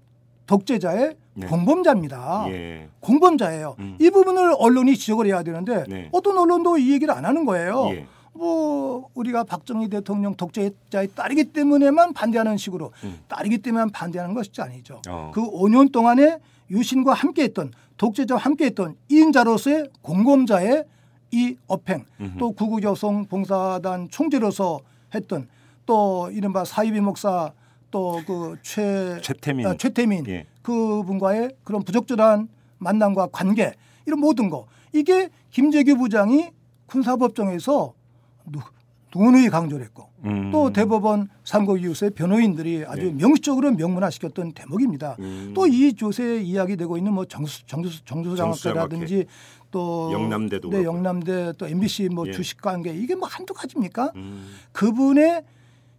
독재자의 네. 공범자입니다. 예. 공범자예요. 음. 이 부분을 언론이 지적을 해야 되는데 네. 어떤 언론도 이 얘기를 안 하는 거예요. 예. 뭐 우리가 박정희 대통령 독재자의 딸이기 때문에만 반대하는 식으로 음. 딸이기 때문에 반대하는 것이 아니죠. 어. 그 5년 동안에 유신과 함께했던 독재자와 함께했던 인자로서의 공범자의 이 업행 음흠. 또 구국여성 봉사단 총재로서 했던 또 이른바 사이비 목사 또 그 최 최태민. 아, 최태민 예. 그분과의 그런 부적절한 만남과 관계 이런 모든 거 이게 김재규 부장이 군사법정에서 누- 누누이 강조를 했고 음. 또 대법원 상고 이웃의 변호인들이 아주 네. 명시적으로 명문화시켰던 대목입니다. 음. 또이 조세에 이야기되고 있는 뭐 정수 정수 정수 장학회라든지 또 영남대도 네. 영남대 또 MBC 뭐 예. 주식 관계 이게 뭐 한두 가지입니까? 음. 그분의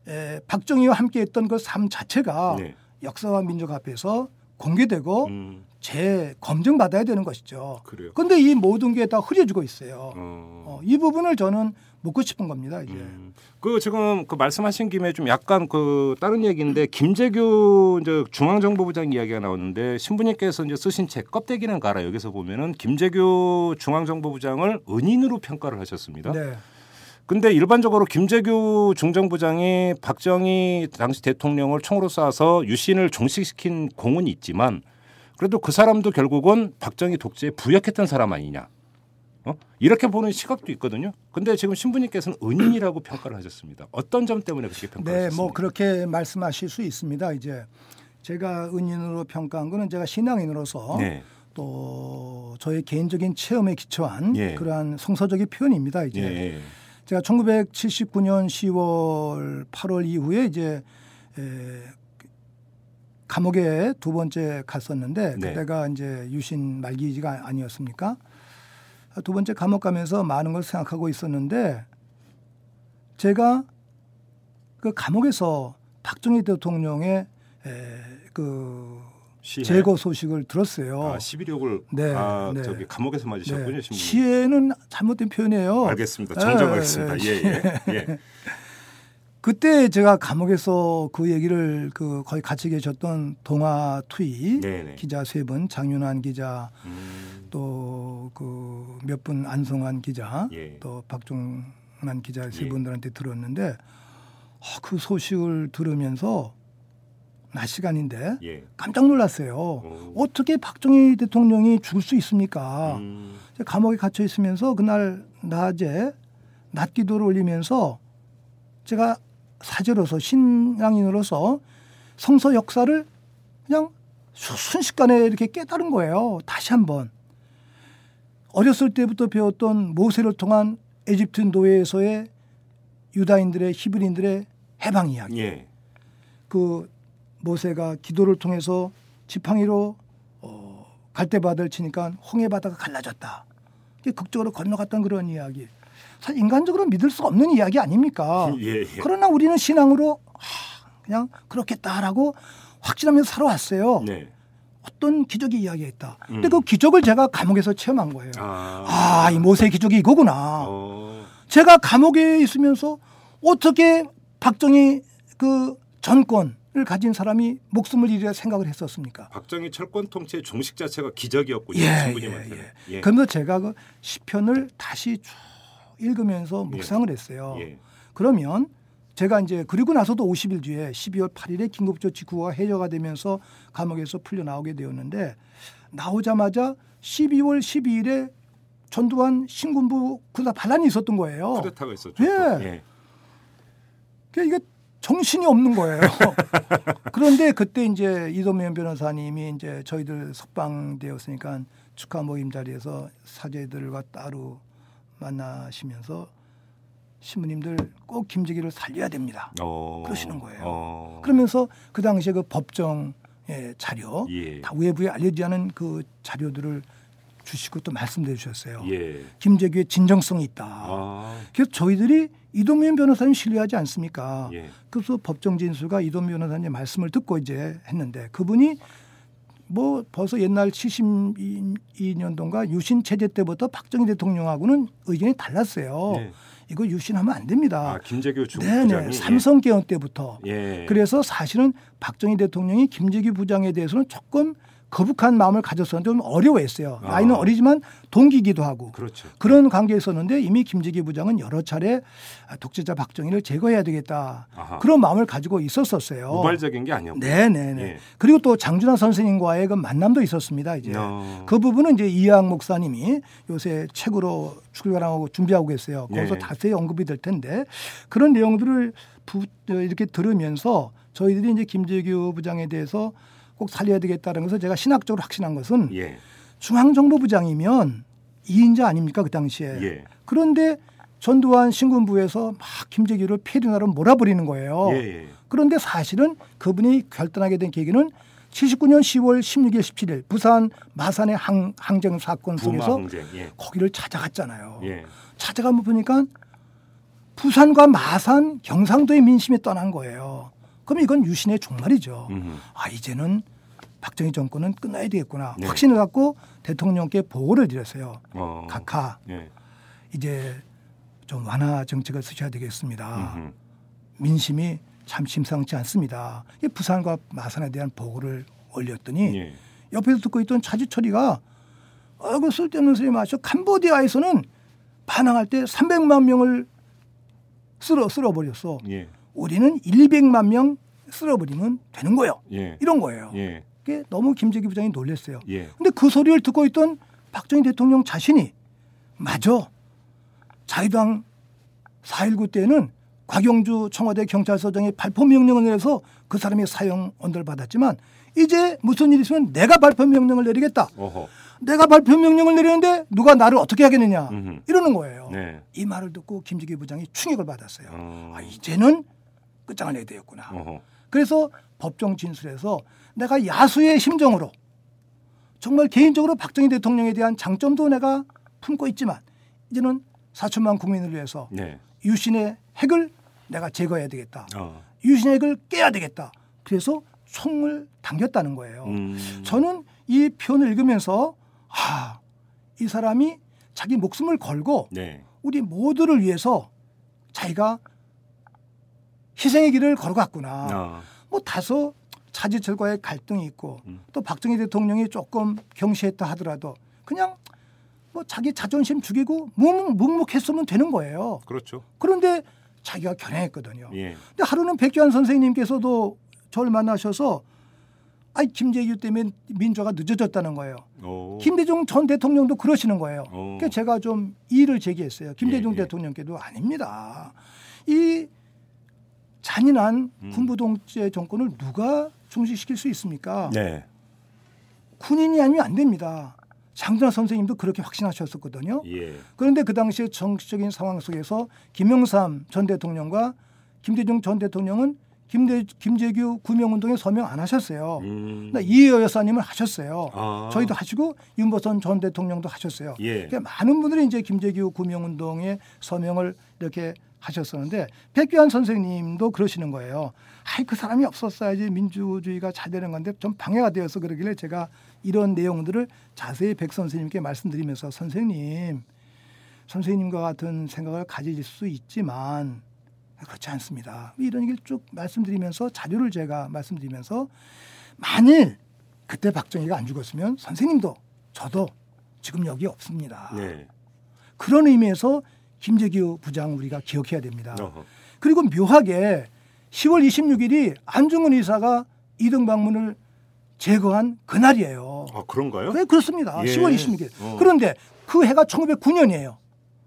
에, 박정희와 함께했던 그 삶 자체가 네. 역사와 민족 앞에서 공개되고 음. 재 검증 받아야 되는 것이죠. 그런데 이 모든 게 다 흐려지고 있어요. 어. 어, 이 부분을 저는 묻고 싶은 겁니다. 이제. 음. 그 지금 그 말씀하신 김에 좀 약간 그 다른 얘기인데 김재규 이제 중앙정보부장 이야기가 나오는데 신부님께서 이제 쓰신 책 껍데기는 가라 여기서 보면은 김재규 중앙정보부장을 은인으로 평가를 하셨습니다. 네. 근데 일반적으로 김재규 중정부장이 박정희 당시 대통령을 총으로 쏴서 유신을 종식시킨 공은 있지만 그래도 그 사람도 결국은 박정희 독재에 부역했던 사람 아니냐. 어? 이렇게 보는 시각도 있거든요. 근데 지금 신부님께서는 은인이라고 평가를 하셨습니다. 어떤 점 때문에 그렇게 네, 평가하셨습니까? 뭐 그렇게 말씀하실 수 있습니다. 이제 제가 은인으로 평가한 거는 제가 신앙인으로서 네. 또 저의 개인적인 체험에 기초한 예. 그러한 성서적인 표현입니다. 이제 예. 제가 1979년 10월 8월 이후에 이제 에, 감옥에 두 번째 갔었는데 네. 그때가 이제 유신 말기가 아니었습니까? 두 번째 감옥 가면서 많은 걸 생각하고 있었는데 제가 그 감옥에서 박정희 대통령의 에, 그 시해? 제거 소식을 들었어요. 아, 11억을 네, 아, 네. 저기 감옥에서 맞으셨군요, 네. 시에는 잘못된 표현이에요. 알겠습니다. 정정하겠습니다. 예, 예, 예. 예. 그때 제가 감옥에서 그 얘기를 그 거의 같이 계셨던 동아 투이 네네. 기자 세 분, 장윤환 기자 음, 또 그 몇 분 안성환 기자 예. 또 박종란 기자 세 예. 분들한테 들었는데 아, 그 소식을 들으면서 낮 시간인데 예. 깜짝 놀랐어요. 오. 어떻게 박정희 대통령이 죽을 수 있습니까? 음, 감옥에 갇혀 있으면서 그날 낮에 낮 기도를 올리면서 제가 사제로서 신앙인으로서 성서 역사를 그냥 수- 순식간에 이렇게 깨달은 거예요. 다시 한번 어렸을 때부터 배웠던 모세를 통한 에집트 노예에서의 유다인들의 히브리인들의 해방 이야기. 예. 그 모세가 기도를 통해서 지팡이로 어, 갈대바다를 치니까 홍해 바다가 갈라졌다. 극적으로 건너갔던 그런 이야기. 사실 인간적으로 믿을 수 없는 이야기 아닙니까? 예, 예. 그러나 우리는 신앙으로 하, 그냥 그렇겠다라고 확신하면서 살아왔어요. 네. 어떤 기적의 이야기가 있다. 근데 음. 그 기적을 제가 감옥에서 체험한 거예요. 아. 아, 이 모세 기적이 이거구나. 어. 제가 감옥에 있으면서 어떻게 박정희 그 전권을 가진 사람이 목숨을 잃어야 생각을 했었습니까? 박정희 철권 통치의 종식 자체가 기적이었군요. 예, 신부님한테는. 예, 예. 그러면서 제가 그 시편을 다시 쭉 읽으면서 묵상을 했어요. 예. 그러면 제가 이제 그리고 나서도 50일 뒤에 12월 8일에 긴급조치 구호가 해제가 되면서 감옥에서 풀려 나오게 되었는데 나오자마자 12월 12일에 전두환 신군부 그다 반란이 있었던 거예요. 쿠데타가 있었죠. 예. 또. 예. 그러니까 이게 정신이 없는 거예요. 그런데 그때 이제 이도면 변호사님이 이제 저희들 석방되었으니까 축하 모임 자리에서 사제들과 따로 만나시면서 신부님들 꼭 김재기를 살려야 됩니다. 어. 그러시는 거예요. 어. 그러면서 그 당시에 그 법정 의 자료 예. 다 외부에 알려지지 않은 그 자료들을 주시고 또 말씀해 주셨어요. 예. 김재규의 진정성이 있다. 아. 그래서 저희들이 이동면 변호사님 신뢰하지 않습니까? 예. 그래서 법정 진술과 이동면 변호사님 말씀을 듣고 이제 했는데 그분이 뭐 벌써 옛날 72년도인가 유신 체제 때부터 박정희 대통령하고는 의견이 달랐어요. 네. 이거 유신하면 안 됩니다. 아, 김재규 중 네네. 부장이 삼성 개헌 때부터. 예. 그래서 사실은 박정희 대통령이 김재규 부장에 대해서는 조금 거북한 마음을 가졌었는데 좀 어려워했어요. 아. 나이는 어리지만 동기기도 하고. 그렇죠. 그런 관계에 있었는데 이미 김재기 부장은 여러 차례 독재자 박정희를 제거해야 되겠다 아하. 그런 마음을 가지고 있었었어요. 우발적인 게 아니었고. 네네네. 예. 그리고 또 장준하 선생님과의 그 만남도 있었습니다. 이제 어. 그 부분은 이제 이학 목사님이 요새 책으로 출간하고 준비하고 계세요. 거기서 예. 자세히 언급이 될 텐데 그런 내용들을 부, 어, 이렇게 들으면서 저희들이 이제 김재규 부장에 대해서 꼭 살려야 되겠다는 것을 제가 신학적으로 확신한 것은 예. 중앙정보부장이면 2인자 아닙니까 그 당시에. 예. 그런데 전두환 신군부에서 막 김재규를 폐륜하러 몰아버리는 거예요. 예. 예. 그런데 사실은 그분이 결단하게 된 계기는 79년 10월 16일 17일 부산 마산의 항, 항쟁 사건 속에서 항쟁. 예. 거기를 찾아갔잖아요. 예. 찾아가면 보니까 부산과 마산 경상도의 민심이 떠난 거예요. 그럼 이건 유신의 종말이죠. 음. 아 이제는 박정희 정권은 끝나야 되겠구나 네. 확신을 갖고 대통령께 보고를 드렸어요. 어. 각하 예. 이제 좀 완화 정책을 쓰셔야 되겠습니다. 음흠. 민심이 참 심상치 않습니다. 이 부산과 마산에 대한 보고를 올렸더니 예. 옆에서 듣고 있던 차주철이가 아그 쓸데없는 소리 마셔 캄보디아에서는 반항할 때 300만 명을 쓸어 쓸어버렸어. 예. 우리는 1, 200만 명 쓸어버리면 되는 거예요. 예. 이런 거예요. 예. 그게 너무 김재기 부장이 놀랐어요. 예. 근데 그 소리를 듣고 있던 박정희 대통령 자신이 맞아. 자유당 4.19 때는 곽영주 청와대 경찰서장이 발포 명령을 내려서 그 사람이 사형 언도를 받았지만 이제 무슨 일 있으면 내가 발포 명령을 내리겠다. 어허. 내가 발표 명령을 내리는데 누가 나를 어떻게 하겠느냐 음흠. 이러는 거예요. 네. 이 말을 듣고 김재기 부장이 충격을 받았어요. 어. 아, 이제는 끝장을 내야 되겠구나. 어허. 그래서 법정 진술에서 내가 야수의 심정으로 정말 개인적으로 박정희 대통령에 대한 장점도 내가 품고 있지만 이제는 4천만 국민을 위해서 네. 유신의 핵을 내가 제거해야 되겠다. 어. 유신액을 깨야 되겠다. 그래서 총을 당겼다는 거예요. 음. 저는 이 표현을 읽으면서 아, 이 사람이 자기 목숨을 걸고 네. 우리 모두를 위해서 자기가 희생의 길을 걸어갔구나. 어. 뭐 다소 차지철과의 갈등이 있고 음. 또 박정희 대통령이 조금 경시했다 하더라도 그냥 뭐 자기 자존심 죽이고 묵- 묵묵했으면 되는 거예요. 그렇죠. 그런데 자기가 결행했거든요. 예. 근데 하루는 백규환 선생님께서도 저를 만나셔서 아이 김재규 때문에 민주화가 늦어졌다는 거예요. 오. 김대중 전 대통령도 그러시는 거예요. 오. 그러니까 제가 좀 이의를 제기했어요. 김대중 예, 예. 대통령께도 아닙니다. 이 잔인한 음. 군부 독재 정권을 누가 중지시킬 수 있습니까? 네. 군인이 아니면 안 됩니다. 장준하 선생님도 그렇게 확신하셨었거든요. 예. 그런데 그 당시에 정치적인 상황 속에서 김영삼 전 대통령과 김대중 전 대통령은 김대, 김재규 구명운동에 서명 안 하셨어요. 음. 나 이혜여 여사님은 하셨어요. 아. 저희도 하시고 윤보선 전 대통령도 하셨어요. 예. 그러니까 많은 분들이 이제 김재규 구명운동에 서명을 이렇게 하셨었는데 백규환 선생님도 그러시는 거예요. 아이 그 사람이 없었어야지 민주주의가 잘 되는 건데 좀 방해가 되어서 그러길래 제가 이런 내용들을 자세히 백 선생님께 말씀드리면서 선생님 선생님과 같은 생각을 가질 수 있지만 그렇지 않습니다. 이런 얘기를 쭉 말씀드리면서 자료를 제가 말씀드리면서 만일 그때 박정희가 안 죽었으면 선생님도 저도 지금 여기 없습니다. 네. 그런 의미에서 김재규 부장 우리가 기억해야 됩니다. 어허. 그리고 묘하게 10월 26일이 안중근 의사가 이등 방문을 제거한 그날이에요. 아 그런가요? 네, 그렇습니다. 예. 10월 26일. 어. 그런데 그 해가 1909년이에요.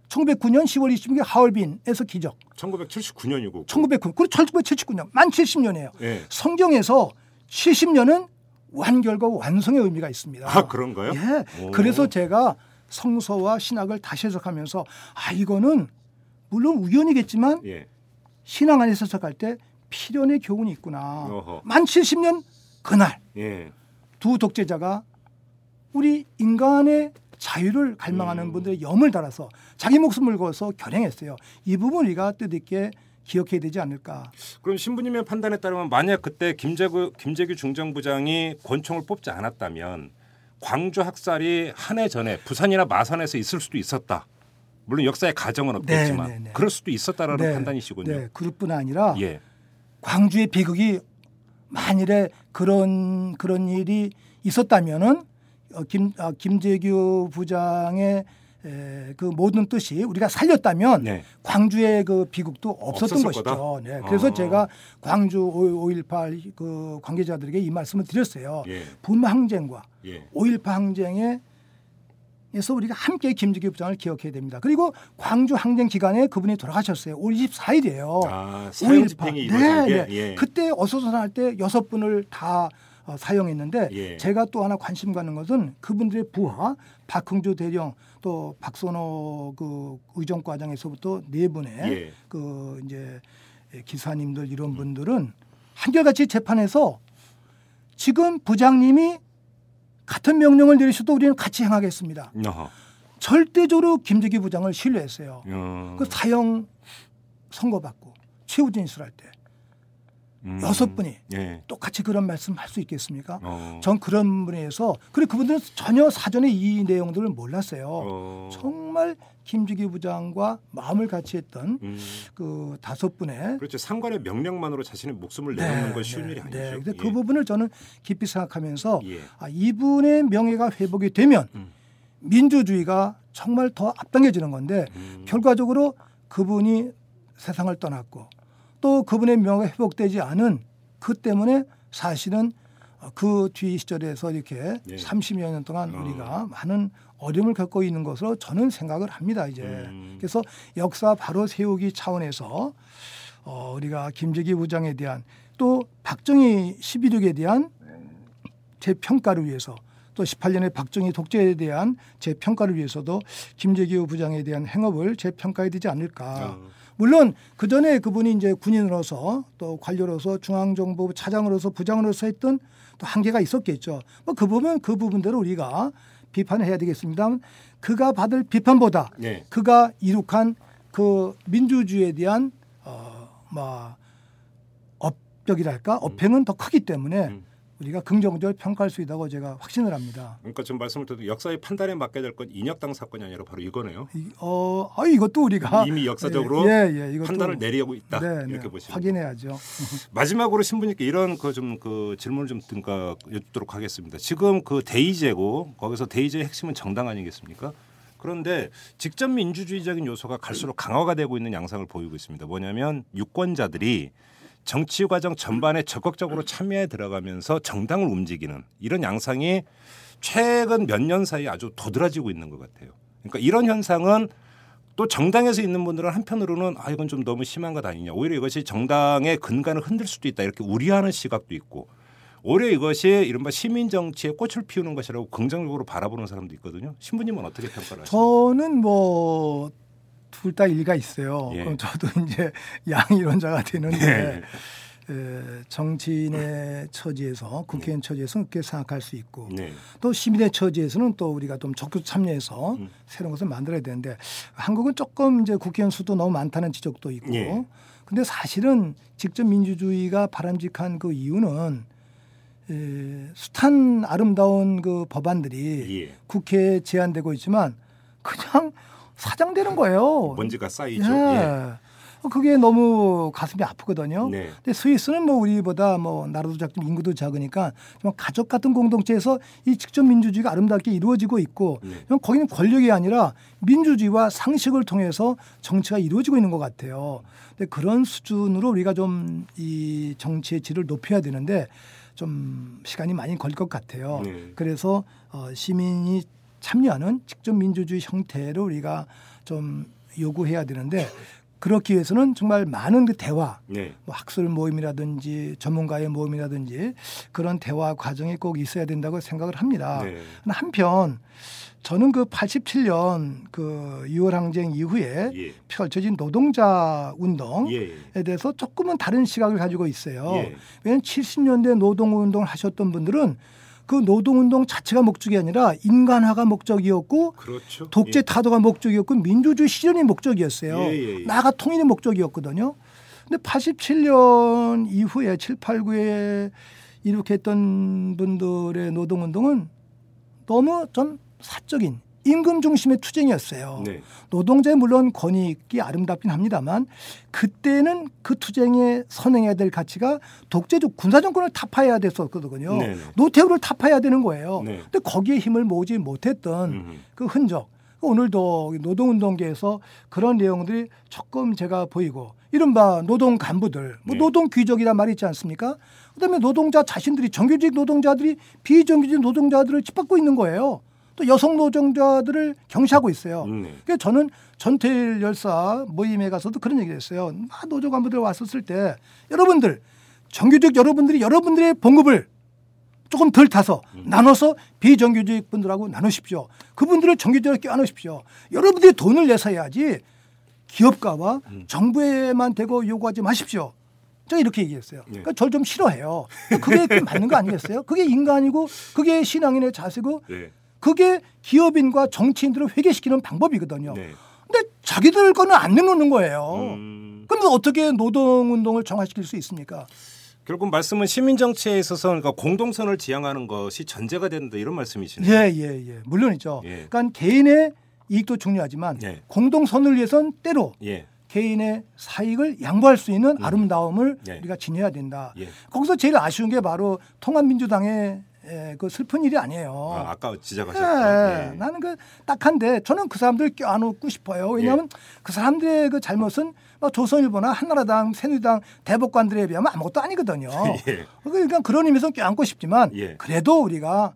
1909년 10월 26일 하얼빈에서 기적. 1979년이고. 1909. 그리고 1979년 만 70년이에요. 예. 성경에서 70년은 완결과 완성의 의미가 있습니다. 아 그런가요? 예. 오. 그래서 제가 성서와 신학을 다시 해석하면서 아 이거는 물론 우연이겠지만 예. 신앙 안에서 해석할 때 필연의 교훈이 있구나. 어허. 만 70년 그날 예. 두 독재자가 우리 인간의 자유를 갈망하는 음. 분들의 염을 달아서 자기 목숨을 걸어서 결행했어요. 이 부분 우리가 뜻있게 기억해야 되지 않을까. 그럼 신부님의 판단에 따르면 만약 그때 김재규 김재규 중정부장이 권총을 뽑지 않았다면 광주 학살이 한 해 전에 부산이나 마산에서 있을 수도 있었다. 물론 역사의 가정은 없겠지만 네, 네, 네. 그럴 수도 있었다라는 네, 판단이시군요. 네, 그뿐 아니라 예. 광주의 비극이 만일에 그런 그런 일이 있었다면은 어, 김 아, 김재규 부장의 에, 그 모든 뜻이 우리가 살렸다면 네. 광주의 그 비극도 없었던 것이죠. 네. 그래서 아. 제가 광주 5.18 그 관계자들에게 이 말씀을 드렸어요. 예. 분마 항쟁과 예. 5.18 항쟁에 에서 우리가 함께 김재규 부장을 기억해야 됩니다. 그리고 광주 항쟁 기간에 그분이 돌아가셨어요. 5월 24일이에요. 아, 사형 집행이 이루어진 게 네, 네. 예. 그때 어소선할 때 여섯 분을 다 어, 사용했는데 예. 제가 또 하나 관심 가는 것은 그분들의 부하 박흥주 대령 또 박선호 그 의정 과장에서부터 네 분의 예. 그 이제 기사님들 이런 분들은 한결같이 재판에서 지금 부장님이 같은 명령을 내리셔도 우리는 같이 행하겠습니다. 어허. 절대적으로 김재기 부장을 신뢰했어요. 어. 그 사형 선고받고 최후진 수할 때 음. 여섯 분이 예. 똑같이 그런 말씀 할 수 있겠습니까? 어. 전 그런 분에서 그리고 그분들은 전혀 사전에 이 내용들을 몰랐어요. 어. 정말 김주기 부장과 마음을 같이 했던 음. 그 다섯 분의 그렇죠. 상관의 명령만으로 자신의 목숨을 내놓는 건 쉬운 네, 일이 아니죠. 네. 근데 예. 그 부분을 저는 깊이 생각하면서 예. 아, 이분의 명예가 회복이 되면 음. 민주주의가 정말 더 앞당겨지는 건데 음. 결과적으로 그분이 세상을 떠났고 또 그분의 명예가 회복되지 않은 그 때문에 사실은 어, 그뒤 시절에서 이렇게 예. 30여 년 동안 어. 우리가 많은 어려움을 겪고 있는 것으로 저는 생각을 합니다 이제 음. 그래서 역사 바로 세우기 차원에서 어, 우리가 김재기 부장에 대한 또 박정희 11.6에 대한 재평가를 위해서 또 18년의 박정희 독재에 대한 재평가를 위해서도 김재규 부장에 대한 행업을 재평가해야 되지 않을까. 어. 물론 그 전에 그분이 이제 군인으로서 또 관료로서 중앙정보부 차장으로서 부장으로서 했던 또 한계가 있었겠죠. 뭐 그 부분 그 부분대로 우리가 비판을 해야 되겠습니다. 그가 받을 비판보다 네. 그가 이룩한 그 민주주의에 대한 어뭐 업적이랄까 업행은 더 크기 때문에 음. 우리가 긍정적으로 평가할 수 있다고 제가 확신을 합니다. 그러니까 지금 말씀을 듣도 역사의 판단에 맡게 될 건 인혁당 사건이 아니라 바로 이거네요. 이, 어, 아, 이것도 우리가 이미 역사적으로 예, 예, 이것도 판단을 내리고 있다 네, 이렇게 네, 보시면 확인해야죠. 마지막으로 신부님께 이런 그 좀그 질문을 좀 든가 여쭙도록 하겠습니다. 지금 그 대의제고 거기서 대의제의 핵심은 정당 아니겠습니까? 그런데 직접 민주주의적인 요소가 갈수록 강화가 되고 있는 양상을 보이고 있습니다. 뭐냐면 유권자들이 정치 과정 전반에 적극적으로 참여에 들어가면서 정당을 움직이는 이런 양상이 최근 몇 년 사이에 아주 도드라지고 있는 것 같아요. 그러니까 이런 현상은 또 정당에서 있는 분들은 한편으로는 아 이건 좀 너무 심한 것 아니냐 오히려 이것이 정당의 근간을 흔들 수도 있다 이렇게 우려하는 시각도 있고 오히려 이것이 이른바 시민 정치에 꽃을 피우는 것이라고 긍정적으로 바라보는 사람도 있거든요. 신부님은 어떻게 평가를 하십니까? 저는 뭐 둘 다 일가 있어요. 예. 그럼 저도 이제 양이론자가 되는데 네. 에, 정치인의 처지에서 국회의원 처지에서는 그렇게 생각할 수 있고 네. 또 시민의 처지에서는 또 우리가 좀 적극 참여해서 음. 새로운 것을 만들어야 되는데 한국은 조금 이제 국회의원 수도 너무 많다는 지적도 있고 예. 근데 사실은 직접 민주주의가 바람직한 그 이유는 에, 숱한 아름다운 그 법안들이 예. 국회에 제안되고 있지만 그냥 사장되는 거예요. 먼지가 쌓이죠. 예. 예. 그게 너무 가슴이 아프거든요. 네. 근데 스위스는 뭐 우리보다 뭐 나라도 작고 인구도 작으니까 좀 가족 같은 공동체에서 이 직접 민주주의가 아름답게 이루어지고 있고 네. 좀 거기는 권력이 아니라 민주주의와 상식을 통해서 정치가 이루어지고 있는 것 같아요. 근데 그런 수준으로 우리가 좀 이 정치의 질을 높여야 되는데 좀 시간이 많이 걸릴 것 같아요. 네. 그래서 어, 시민이 참여하는 직접 민주주의 형태를 우리가 좀 요구해야 되는데 그렇기 위해서는 정말 많은 그 대화, 네. 뭐 학술 모임이라든지 전문가의 모임이라든지 그런 대화 과정이 꼭 있어야 된다고 생각을 합니다. 네. 한편 저는 그 87년 그 6월 항쟁 이후에 예. 펼쳐진 노동자 운동에 예. 대해서 조금은 다른 시각을 가지고 있어요. 예. 왜냐하면 70년대 노동 운동을 하셨던 분들은 그 노동운동 자체가 목적이 아니라 인간화가 목적이었고 그렇죠. 독재 타도가 목적이었고 민주주의 실현이 목적이었어요. 예, 예, 예. 나가 통일이 목적이었거든요. 근데 87년 이후에 7, 8, 9에 일으켰던 분들의 노동운동은 너무 좀 사적인 임금 중심의 투쟁이었어요. 네. 노동자의 물론 권익이 아름답긴 합니다만 그때는 그 투쟁에 선행해야 될 가치가 독재적 군사 정권을 타파해야 됐었거든요. 네네. 노태우를 타파해야 되는 거예요. 네. 근데 거기에 힘을 모으지 못했던 음. 그 흔적. 오늘도 노동운동계에서 그런 내용들이 조금 제가 보이고 이른바 노동 간부들, 뭐 네. 노동 귀족이란 말이 있지 않습니까? 그다음에 노동자 자신들이 정규직 노동자들이 비정규직 노동자들을 짓밟고 있는 거예요. 또 여성 노동자들을 경시하고 있어요. 음, 네. 그러니까 저는 전태일 열사 모임에 가서도 그런 얘기를 했어요. 막 노조 간부들 왔었을 때 여러분들 정규직 여러분들이 여러분들의 봉급을 조금 덜 타서 나눠서 비정규직 분들하고 나누십시오. 그분들을 정규직으로 껴안으십시오. 여러분들이 돈을 내서 해야지 기업가와 정부에만 대고 요구하지 마십시오. 제가 이렇게 얘기했어요. 그러니까 저를 좀 싫어해요. 그게 맞는 거 아니겠어요? 그게 인간이고 그게 신앙인의 자세고 네. 그게 기업인과 정치인들을 회개시키는 방법이거든요. 네. 근데 자기들 거는 안 내놓는 거예요. 음. 그럼 어떻게 노동운동을 정화시킬 수 있습니까? 결국 말씀은 시민 정치에 있어서 그러니까 공동선을 지향하는 것이 전제가 된다 이런 말씀이시네요. 예, 예, 예. 물론이죠. 예. 그러니까 개인의 이익도 중요하지만 예. 공동선을 위해선 때로 예. 개인의 사익을 양보할 수 있는 아름다움을 예. 우리가 지녀야 된다. 예. 거기서 제일 아쉬운 게 바로 통합민주당의 에, 그 슬픈 일이 아니에요. 아, 아까 예, 지적하셨던 예. 나는 그 딱한데 저는 그 사람들 껴안고 싶어요. 왜냐하면 그 사람들의 그 잘못은 뭐 조선일보나 한나라당, 새누리당 대법관들에 비하면 아무것도 아니거든요. 예. 그러니까 그런 의미에서 껴안고 싶지만 예. 그래도 우리가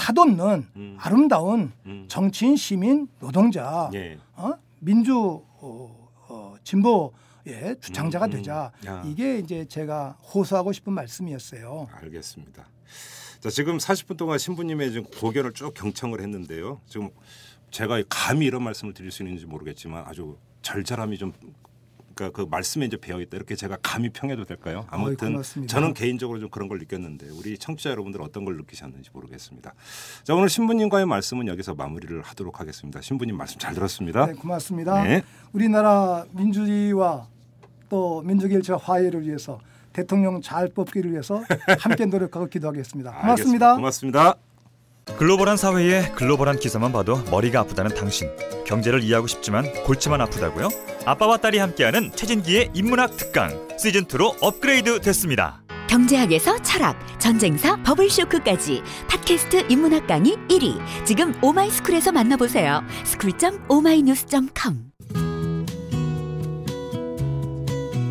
탓없는 음. 아름다운 음. 정치인, 시민, 노동자, 예. 어? 민주 어, 어, 진보의 주창자가 음, 음. 되자. 야. 이게 이제 제가 호소하고 싶은 말씀이었어요. 알겠습니다. 자, 지금 40분 동안 신부님의 지금 고견을 쭉 경청을 했는데요. 지금 제가 감히 이런 말씀을 드릴 수 있는지 모르겠지만 아주 절절함이 좀 그러니까 그 말씀에 이제 배어 있다 이렇게 제가 감히 평해도 될까요? 아무튼 어이. 저는 개인적으로 좀 그런 걸 느꼈는데 우리 청취자 여러분들 어떤 걸 느끼셨는지 모르겠습니다. 자 오늘 신부님과의 말씀은 여기서 마무리를 하도록 하겠습니다. 신부님 말씀 잘 들었습니다. 네, 고맙습니다. 네. 우리나라 민주주의와 또 민족의 일치와 화해를 위해서 대통령 잘 뽑기를 위해서 함께 노력하고 기도하겠습니다. 알겠습니다. 고맙습니다. 고맙습니다. 글로벌한 사회에 글로벌한 기사만 봐도 머리가 아프다는 당신. 경제를 이해하고 싶지만 골치만 아프다고요? 아빠와 딸이 함께하는 최진기의 인문학 특강 시즌 2로 업그레이드 됐습니다. 경제학에서 철학, 전쟁사, 버블쇼크까지 팟캐스트 인문학 강의 1위. 지금 오마이스쿨에서 만나보세요. school.oma이뉴스.com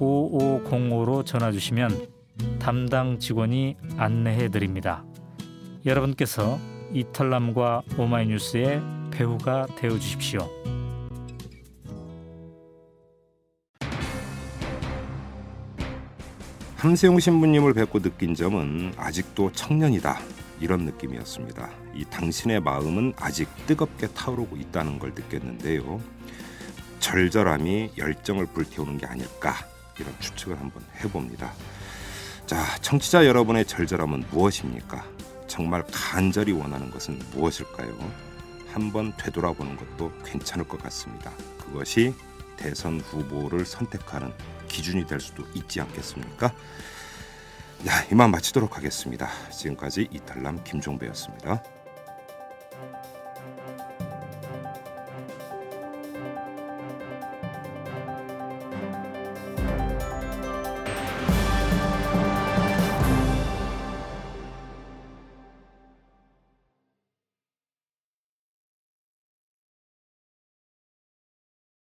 733-5505로 전화 주시면 담당 직원이 안내해 드립니다. 여러분께서 이털남과 오마이뉴스의 배우가 되어 주십시오. 함세용 신부님을 뵙고 느낀 점은 아직도 청년이다 이런 느낌이었습니다. 이 당신의 마음은 아직 뜨겁게 타오르고 있다는 걸 느꼈는데요. 절절함이 열정을 불태우는 게 아닐까 이런 추측을 한번 해봅니다. 자, 청취자 여러분의 절절함은 무엇입니까? 정말 간절히 원하는 것은 무엇일까요? 한번 되돌아보는 것도 괜찮을 것 같습니다. 그것이 대선 후보를 선택하는 기준이 될 수도 있지 않겠습니까? 야, 이만 마치도록 하겠습니다. 지금까지 이탈남 김종배였습니다.